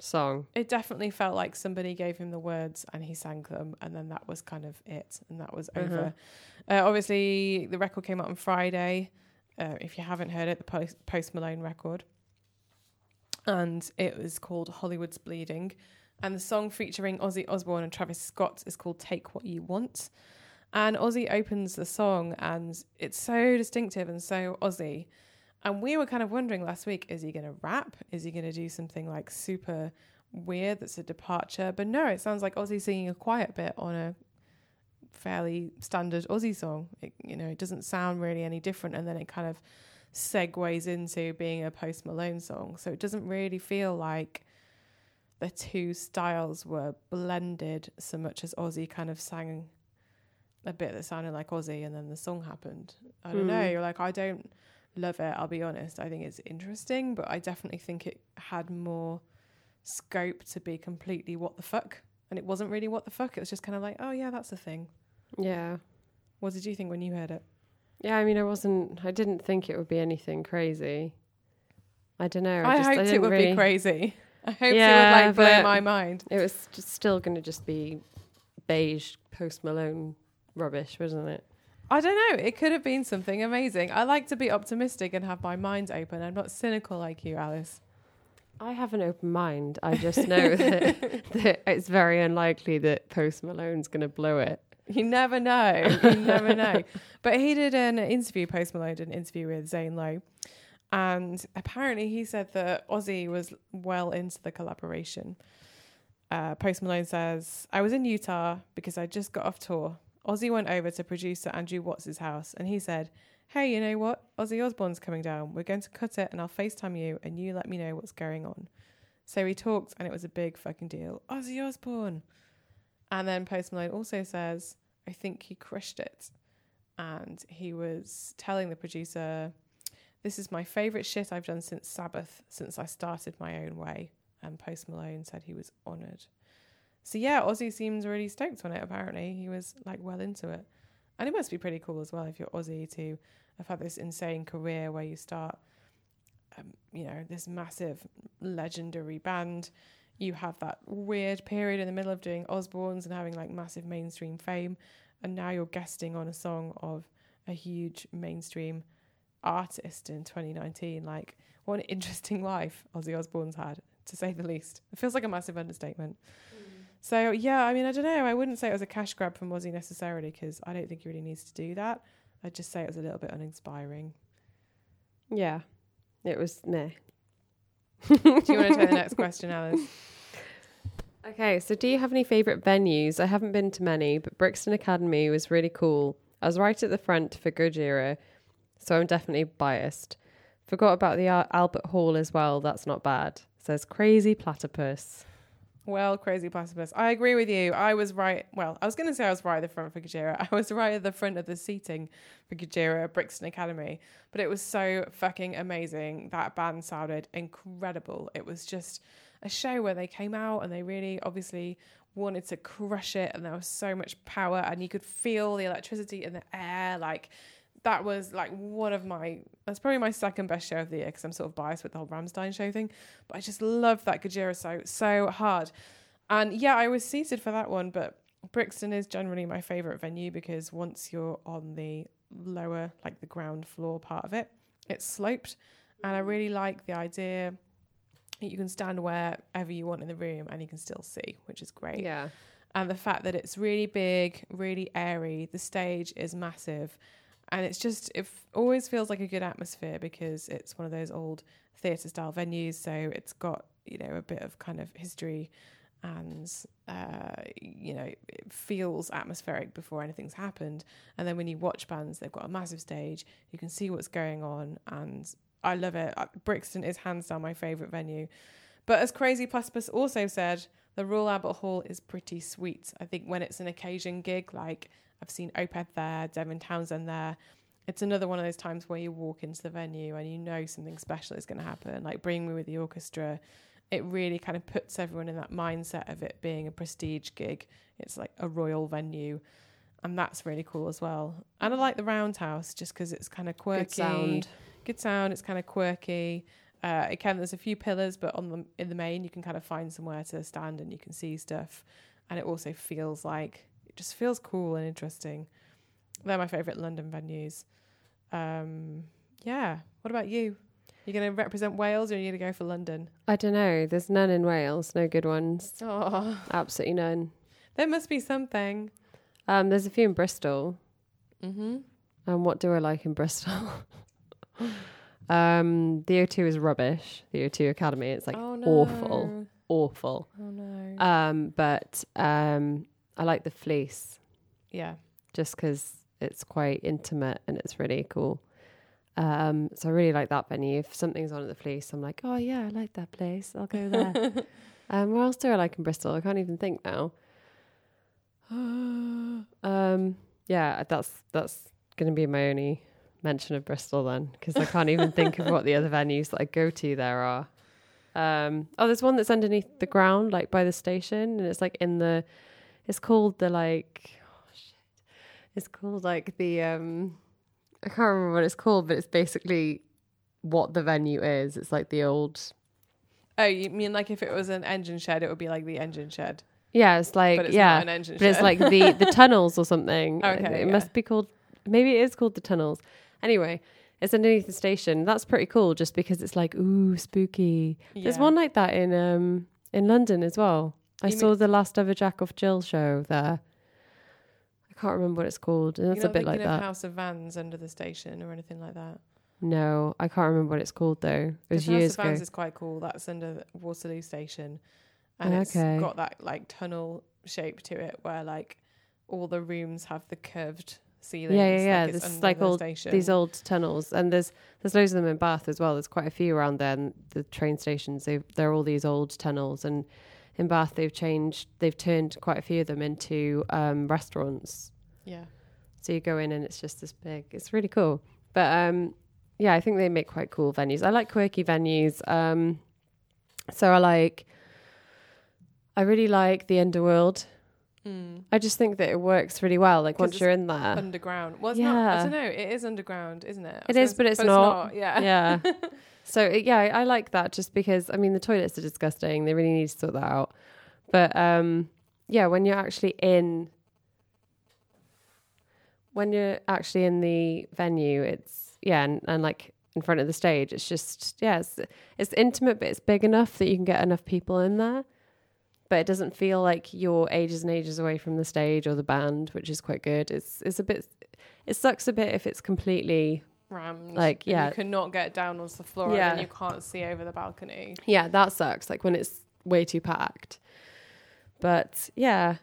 song. It definitely felt like somebody gave him the words and he sang them, and then that was kind of it, and that was over. Uh, obviously, the record came out on Friday. Uh, if you haven't heard it, the Post, Post Malone record, and it was called Hollywood's Bleeding, and the song featuring Ozzy Osbourne and Travis Scott is called Take What You Want. And Ozzy opens the song, and it's so distinctive and so Ozzy. And we were kind of wondering last week is he going to rap? Is he going to do something like super weird that's a departure? But no, it sounds like Ozzy singing a quiet bit on a fairly standard Ozzy song. It, you know, it doesn't sound really any different. And then it kind of segues into being a Post Malone song. So it doesn't really feel like the two styles were blended so much as Ozzy kind of sang a bit that sounded like Ozzy and then the song happened. I don't Hmm. know. Like, I don't love it. I'll be honest. I think it's interesting, but I definitely think it had more scope to be completely what the fuck. And it wasn't really what the fuck. It was just kind of like, oh yeah, that's a thing. Yeah. What did you think when you heard it? Yeah, I mean, I wasn't, I didn't think it would be anything crazy. I don't know. I, just, hoped it didn't would really, be crazy. I hoped it Yeah, would like blow my mind. It was just still going to just be beige Post Malone rubbish, wasn't it? I don't know. It could have been something amazing. I like to be optimistic and have my mind open. I'm not cynical like you, Alice. I have an open mind. I just know that, that it's very unlikely that Post Malone's going to blow it. You never know. You never know. But he did an interview, Post Malone did an interview with Zane Lowe. And apparently he said that Ozzy was well into the collaboration. Uh, Post Malone says, I was in Utah because I just got off tour. Ozzy went over to producer Andrew Watt's house and he said, Hey, you know what? Ozzy Osbourne's coming down. We're going to cut it and I'll FaceTime you and you let me know what's going on. So we talked and it was a big fucking deal. Ozzy Osbourne. And then Post Malone also says, I think he crushed it. And he was telling the producer, This is my favourite shit I've done since Sabbath, since I started my own way. And Post Malone said he was honoured. So yeah, Ozzy seems really stoked on it, apparently. He was like well into it. And it must be pretty cool as well if you're Ozzy to have had this insane career where you start, um, you know, this massive legendary band you have that weird period in the middle of doing Osbournes and having like massive mainstream fame, and now you're guesting on a song of a huge mainstream artist in 2019. Like, what an interesting life Ozzy Osbourne's had, to say the least. It feels like a massive understatement. Mm. So, yeah, I mean, I don't know. I wouldn't say it was a cash grab from Ozzy necessarily because I don't think he really needs to do that. I'd just say it was a little bit uninspiring. Yeah, it was meh. do you want to take the next question, Alice? Okay, so do you have any favourite venues? I haven't been to many, but Brixton Academy was really cool. I was right at the front for Gojira, so I'm definitely biased. Forgot about the Albert Hall as well. That's not bad. Says Crazy Platypus. Well, Crazy Platypus. I agree with you. I was right. Well, I was going to say I was right at the front for Gojira. I was right at the front of the seating for Gojira at Brixton Academy. But it was so fucking amazing. That band sounded incredible. It was just a show where they came out and they really obviously wanted to crush it and there was so much power and you could feel the electricity in the air like that was like one of my that's probably my second best show of the year because I'm sort of biased with the whole Rammstein show thing but I just love that Gojira so so hard and yeah I was seated for that one but Brixton is generally my favorite venue because once you're on the lower like the ground floor part of it it's sloped and I really like the idea that you can stand wherever you want in the room and you can still see, which is great. Yeah. And the fact that it's really big, really airy, the stage is massive. And it's just, it always feels like a good atmosphere because it's one of those old theatre style venues. So it's got, you know, a bit of kind of history and, uh, you know, it feels atmospheric before anything's happened. And then when you watch bands, they've got a massive stage, you can see what's going on and I love it. Uh, Brixton is hands down my favourite venue. But as Crazy Platypus also said, the Royal Albert Hall is pretty sweet. I think when it's an occasion gig, like I've seen Opeth there, Devin Townsend there, it's another one of those times where you walk into the venue and you know something special is going to happen. Like Bring Me With the Orchestra, it really kind of puts everyone in that mindset of it being a prestige gig. It's like a royal venue. And that's really cool as well. And I like the Roundhouse just because it's kind of quirky. Good sound good sound. It's kind of quirky. Uh, again, there's a few pillars, but on the in the main, you can kind of find somewhere to stand and you can see stuff. And it also feels like it just feels cool and interesting. They're my favourite London venues. Um, yeah. What about you? You're going to represent Wales or are you going to go for London? I don't know. There's none in Wales. No good ones. Oh. Absolutely none. There must be something. Um, there's a few in Bristol. Mm-hmm. And what do I like in Bristol? um, the O2 is rubbish. The O2 Academy. It's like oh, no. awful, awful. Oh no. Um, but um, I like the Fleece. Yeah. Just because it's quite intimate and it's really cool. Um, so I really like that venue. If something's on at the Fleece, I'm like, oh yeah, I like that place. I'll go there. um, where else do I like in Bristol? I can't even think now. um, yeah, that's that's going to be my only mention of Bristol then, because I can't even think of what the other venues that I go to there are. Um, oh, there's one that's underneath the ground, like by the station, and it's like in the. It's called the like. Oh shit! It's called like the. um I can't remember what it's called, but it's basically what the venue is. It's like the old. Oh, you mean like if it was an engine shed, it would be like the engine shed. Yeah, it's like but it's yeah, an engine but shed. it's like the the tunnels or something. Okay, it yeah. must be called maybe it is called the tunnels. Anyway, it's underneath the station. That's pretty cool, just because it's like ooh spooky. There's one like that in um in London as well. I You saw mean- the last ever Jack off Jill show there. I can't remember what it's called. And You're that's a not bit like thinking of that. House of Vans under the station or anything like that. No, I can't remember what it's called though. It was 'Cause House years of Vans ago. is quite cool. That's under Waterloo Station, and Okay. it's got that like tunnel shape to it where like all the rooms have the curved ceilings. Yeah, yeah, it's This is under like the old- station. These old tunnels, and there's there's loads of them in Bath as well. There's quite a few around there. And the train stations, they they're all these old tunnels, and in Bath they've changed. They've turned quite a few of them into um, restaurants. yeah. So you go in and it's just this big. It's really cool. But um, yeah, I think they make quite cool venues. I like quirky venues. Um, so I like. I really like the Underworld. Mm. I just think that it works really well. Like once you're in there, Underground. Well, it's not. I don't know. It is underground, isn't it? I It is, suppose- but it's not. Yeah. yeah. So yeah, I I like that just because I mean the toilets are disgusting. They really need to sort that out. But um, yeah, when you're actually in, when you're actually in the venue, it's yeah, and, and like in front of the stage, it's just yeah, it's, it's intimate, but it's big enough that you can get enough people in there. But it doesn't feel like you're ages and ages away from the stage or the band, which is quite good. It's it's a bit, it sucks a bit if it's completely Rammed. Like, yeah. You cannot get down onto the floor Yeah. and you can't see over the balcony. Yeah, that sucks. Like when it's way too packed. But yeah,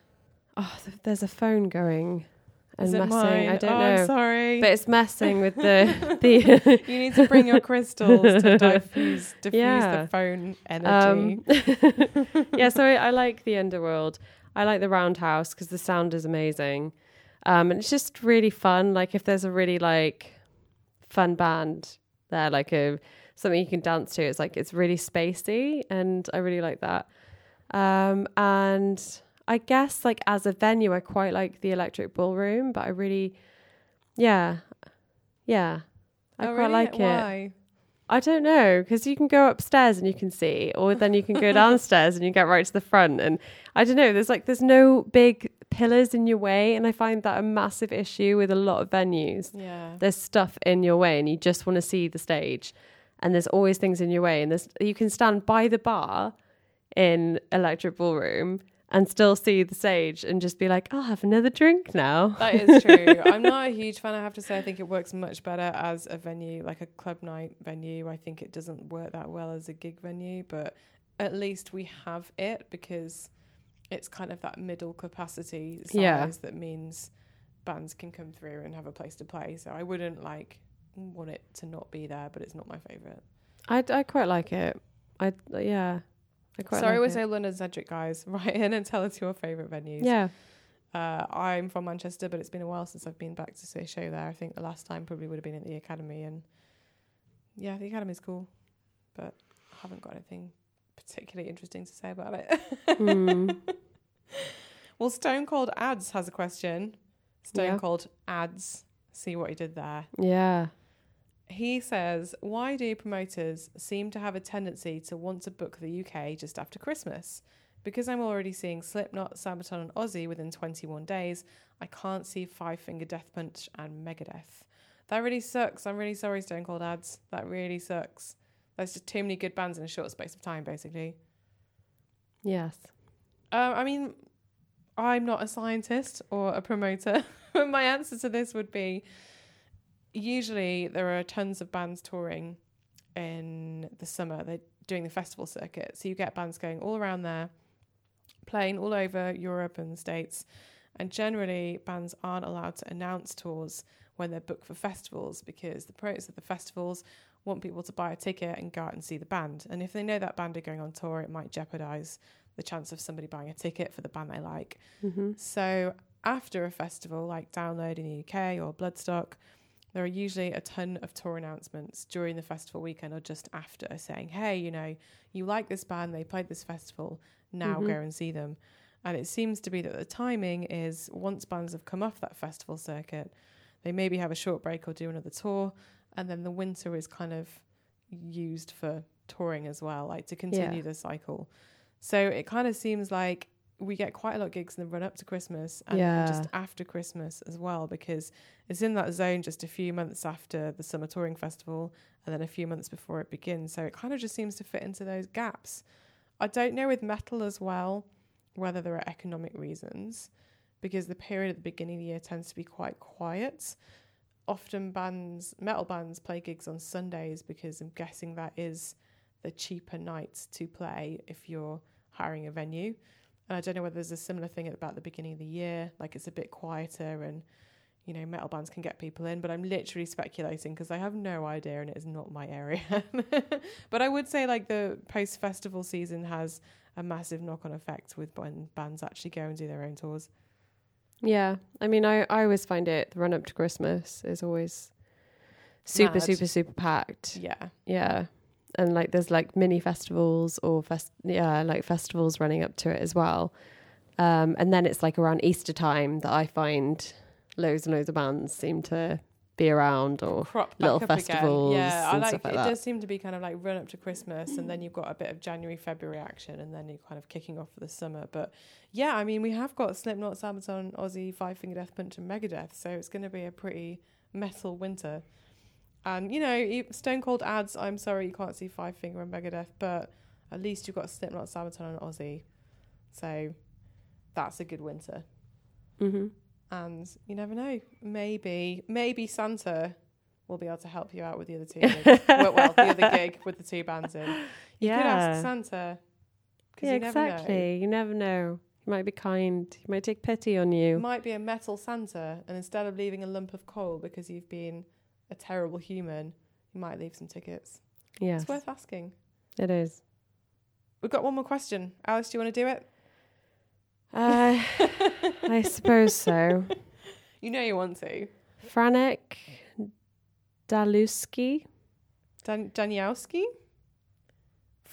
oh, th- there's a phone going and Is it messing. mine? I don't oh, know, I'm sorry. but it's messing with the the. you need to bring your crystals to diffuse, diffuse Yeah. the phone energy. Um, yeah, so I, I like the underworld. I like the roundhouse because the sound is amazing, um, and it's just really fun. Like if there's a really like fun band there, like a something you can dance to, it's like it's really spacey, and I really like that. Um, and I guess like as a venue, I quite like the Electric Ballroom, but I really, yeah, yeah, I oh, quite really? like it. Why? I don't know because you can go upstairs and you can see, or then you can go downstairs and you get right to the front. And I don't know. There's like there's no big pillars in your way, and I find that a massive issue with a lot of venues. Yeah. There's stuff in your way, and you just want to see the stage, and there's always things in your way. And there's you can stand by the bar in Electric Ballroom and still see the stage and just be like, I'll have another drink now. That is true. I'm not a huge fan. I have to say, I think it works much better as a venue, like a club night venue. I think it doesn't work that well as a gig venue, but at least we have it because it's kind of that middle capacity size Yeah. that means bands can come through and have a place to play. So I wouldn't like want it to not be there, but it's not my favorite. I, I quite like it. I yeah. I quite Sorry, like we're so London centric, guys. Write in and tell us your favorite venues. Yeah. Uh, I'm from Manchester, but it's been a while since I've been back to see a show there. I think the last time probably would have been at the Academy, and yeah, the Academy's cool, but I haven't got anything particularly interesting to say about it. Mm. well, Stone Cold Ads has a question. Stone Yeah. Cold Ads, see what he did there. Yeah. He says, Why do promoters seem to have a tendency to want to book the UK just after Christmas? Because I'm already seeing Slipknot, Sabaton, and Ozzy within 21 days, I can't see Five Finger Death Punch and Megadeth. That really sucks. I'm really sorry, Stone Cold Ads. That really sucks. There's just too many good bands in a short space of time, basically. Yes. Um, I mean, I'm not a scientist or a promoter, but my answer to this would be usually there are tons of bands touring in the summer. They're doing the festival circuit. So you get bands going all around there, playing all over Europe and the States. And generally, bands aren't allowed to announce tours when they're booked for festivals because the promoters of the festivals want people to buy a ticket and go out and see the band. And if they know that band are going on tour, it might jeopardize the chance of somebody buying a ticket for the band they like. Mm-hmm. So after a festival like Download in the UK or Bloodstock, there are usually a ton of tour announcements during the festival weekend or just after saying, hey, you know, you like this band, they played this festival, now Mhm. go and see them. And it seems to be that the timing is once bands have come off that festival circuit, they maybe have a short break or do another tour, and then the winter is kind of used for touring as well, like to continue Yeah. the cycle. So it kind of seems like we get quite a lot of gigs in the run up to Christmas and Yeah. just after Christmas as well because it's in that zone just a few months after the summer touring festival and then a few months before it begins. So it kind of just seems to fit into those gaps. I don't know with metal as well whether there are economic reasons because the period at the beginning of the year tends to be quite quiet. Often bands, metal bands, play gigs on Sundays because I'm guessing that is the cheaper nights to play if you're hiring a venue. And I don't know whether there's a similar thing at about the beginning of the year, like it's a bit quieter and you know metal bands can get people in. But I'm literally speculating because I have no idea and it is not my area. but I would say like the post festival season has a massive knock on effect with when bands actually go and do their own tours. Yeah. I mean, I, I always find it the run up to Christmas is always super, Mad. super, super packed. Yeah. Yeah. And like there's like mini festivals or fest yeah, like festivals running up to it as well. Um, and then it's like around Easter time that I find loads and loads of bands seem to be around or crop little festivals Again. Yeah, I like stuff like it. that. does seem to be kind of like run up to Christmas, and then you've got a bit of January, February action, and then you're kind of kicking off for the summer. But yeah, I mean, we have got Slipknot, Sabaton, Ozzy, Five Finger Death Punch, and Megadeth, so it's going to be a pretty metal winter. And you know, Stone Cold ads, "I'm sorry you can't see Five Finger and Megadeth, but at least you've got Slipknot, Sabaton, and Ozzy, so that's a good winter." hmm And you never know. Maybe, maybe Santa will be able to help you out with the other two. gigs. well, well, the other gig with the two bands in. You could ask Santa. Yeah, you exactly. know. You never know. He might be kind. He might take pity on It you. might be a metal Santa, and instead of leaving a lump of coal because you've been a terrible human, you might leave some tickets. Yes, It's worth asking. it is. We've got one more question. Alice, do you want to do it? Uh, I suppose so. You know you want to. Franek Daluski. Dan- Danielski?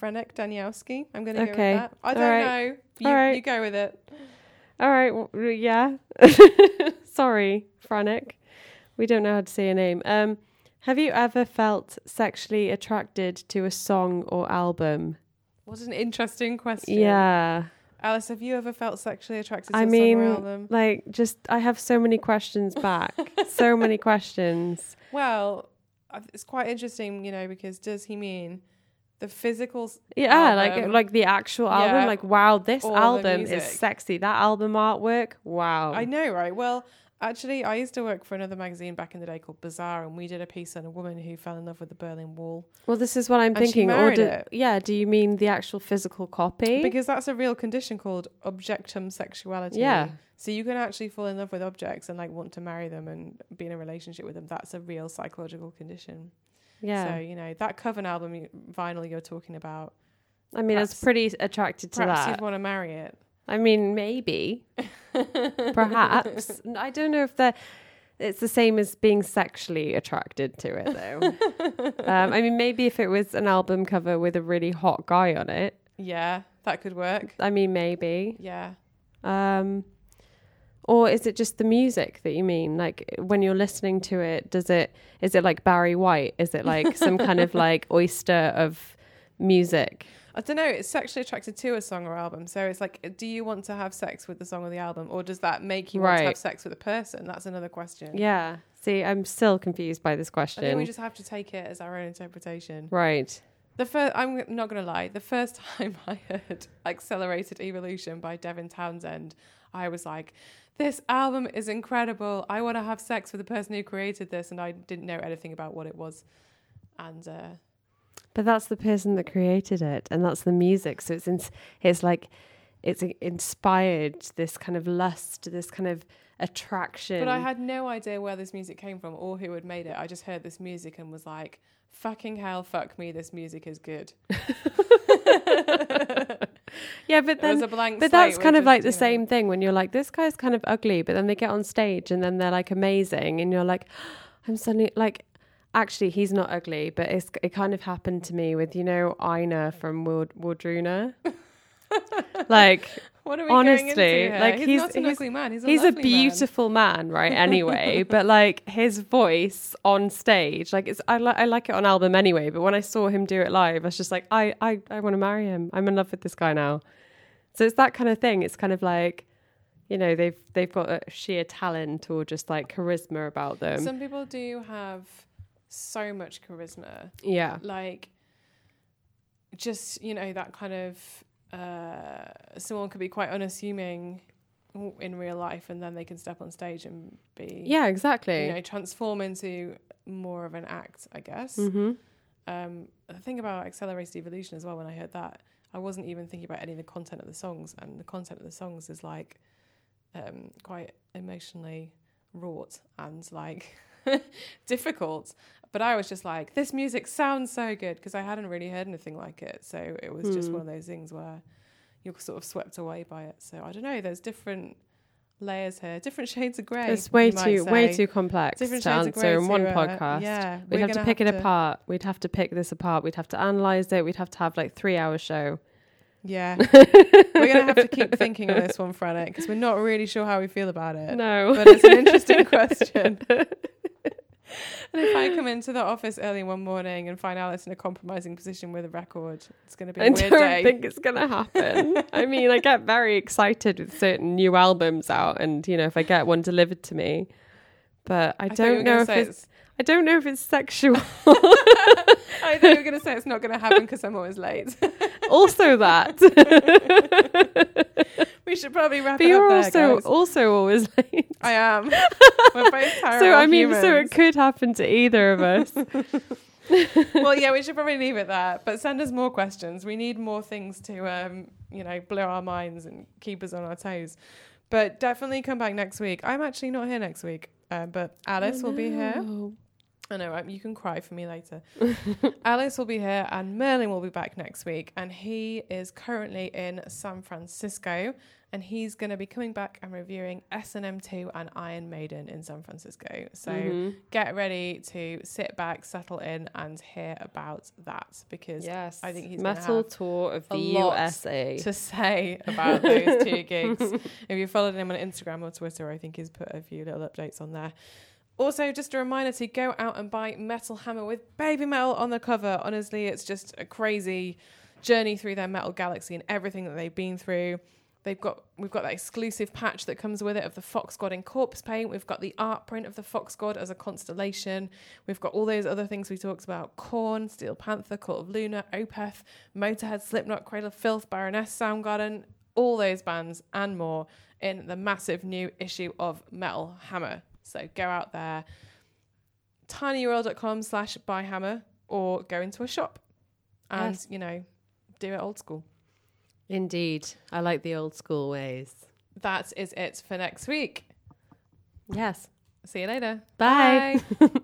Frenek Danielski? I'm going to go with that. I All don't right. know. You, right. you go with it. All right. w- yeah. Sorry, Franek. We don't know how to say your name. Um, have you ever felt sexually attracted to a song or album? What an interesting question. Yeah. Alice, have you ever felt sexually attracted to I mean, song or album? like, just I have so many questions back. so many questions. Well, it's quite interesting, you know, because does he mean the physical? Yeah, like Album. like the actual album. Yeah. Like, wow, this album is sexy. That album artwork, wow. I know, right? Well, actually, I used to work for another magazine back in the day called Bizarre, and we did a piece on a woman who fell in love with the Berlin Wall Well, this is what I'm And thinking. Or do, it. yeah, do you mean the actual physical copy? because that's a real condition called objectum sexuality. yeah, So you can actually fall in love with objects and like want to marry them and be in a relationship with them. That's a real psychological condition. yeah. So you know that Coven album vinyl you're talking about. I mean, I was pretty attracted to Perhaps that. you'd want to marry it. I mean, maybe, perhaps. I don't know if that it's the same as being sexually attracted to it, though. um, I mean, maybe if it was an album cover with a really hot guy on it. Yeah, that could work. I mean, maybe. Yeah. Um, or is it just the music that you mean? Like when you're listening to it, does it is it like Barry White? Is it like some kind of like oyster of music? I don't know. It's sexually attracted to a song or album. So it's like, do you want to have sex with the song or the album, or does that make you want to have sex with a person? That's another question. Yeah. See, I'm still confused by this question. I think we just have to take it as our own interpretation. right. The first, I'm not going to lie. The first time I heard "Accelerated Evolution" by Devin Townsend, I was like, "This album is incredible. I want to have sex with the person who created this," and I didn't know anything about what it was. And uh, But that's the person that created it, and that's the music. So it's ins- it's like it's inspired this kind of lust, this kind of attraction. But I had no idea where this music came from or who had made it. I just heard this music and was like, fucking hell, fuck me, this music is good. yeah, but then a blank but that's kind of just, like the you know- same thing when you're like, this guy's kind of ugly, but then they get on stage and then they're like amazing, and you're like, I'm suddenly like. Actually, he's not ugly, but it's, it kind of happened to me with, you know, Einar from Ward- Wardruna. like, What are we going into honestly, like, he's, he's- not an he's- ugly man. He's a, he's a lovely man. beautiful man, right? Anyway, but like his voice on stage, like it's I like I like it on album anyway. But when I saw him do it live, I was just like, I I I want to marry him. I'm in love with this guy now. So it's that kind of thing. It's kind of like, you know, they've they've got a sheer talent or just like charisma about them. Some people do have so much charisma. yeah. Like, just, you know, that kind of, uh, someone could be quite unassuming in real life and then they can step on stage and be, Yeah, exactly. you know, transform into more of an act, I guess. mm-hmm. Um, the thing about Accelerated Evolution as well, when I heard that, I wasn't even thinking about any of the content of the songs, and the content of the songs is like um, quite emotionally wrought and like difficult. But I was just like, this music sounds so good because I hadn't really heard anything like it. So it was just Hmm. one of those things where you're sort of swept away by it. So I don't know, there's different layers here, different shades of grey. It's way too way too complex different to shades of grey answer in one to, uh, podcast. yeah, We'd have to gonna pick it to- apart. We'd have to pick this apart. We'd have to analyze it. We'd have to have like three hour show. Yeah. we're going to have to keep thinking on this one, Franek, because we're not really sure how we feel about it. No, But it's an interesting question. and if I come into the office early one morning and find Alice in a compromising position with a record, it's going to be a I weird day. I don't day. think it's gonna happen. I mean, I get very excited with certain new albums out, and you know, if I get one delivered to me, but I, I thought you were don't know if say it's. I don't know if it's sexual. I thought you were going to say it's not going to happen because I'm always late. also, that. we should probably wrap up. but you're also guys. also always late. I am. We're both terrible So I mean, so it could happen to either of us. well, yeah, we should probably leave it there. But send us more questions. We need more things to, um, you know, blow our minds and keep us on our toes. But definitely come back next week. I'm actually not here next week, uh, but Alice will be here. Oh, I know, right? You can cry for me later. Alice will be here, and Merlin will be back next week. And he is currently in San Francisco, and he's going to be coming back and reviewing S&M2 and Iron Maiden in San Francisco. So Mhm. get ready to sit back, settle in, and hear about that because yes, I think he's metal have tour of the USA. to say about those two gigs. If you followed him on Instagram or Twitter, I think he's put a few little updates on there. Also, just a reminder to go out and buy Metal Hammer with Babymetal on the cover. Honestly, it's just a crazy journey through their metal galaxy and everything that they've been through. They've got we've got that exclusive patch that comes with it of the Fox God in corpse paint. We've got the art print of the Fox God as a constellation. We've got all those other things we talked about: Korn, Steel Panther, Cult of Luna, Opeth, Motorhead, Slipknot, Cradle of Filth, Baroness, Soundgarden, all those bands and more in the massive new issue of Metal Hammer. So go out there, tinyurl.com slash buyhammer or go into a shop and, Yes. you know, do it old school. Indeed, I like the old school ways. That is it for next week. Yes. See you later. Bye. Bye.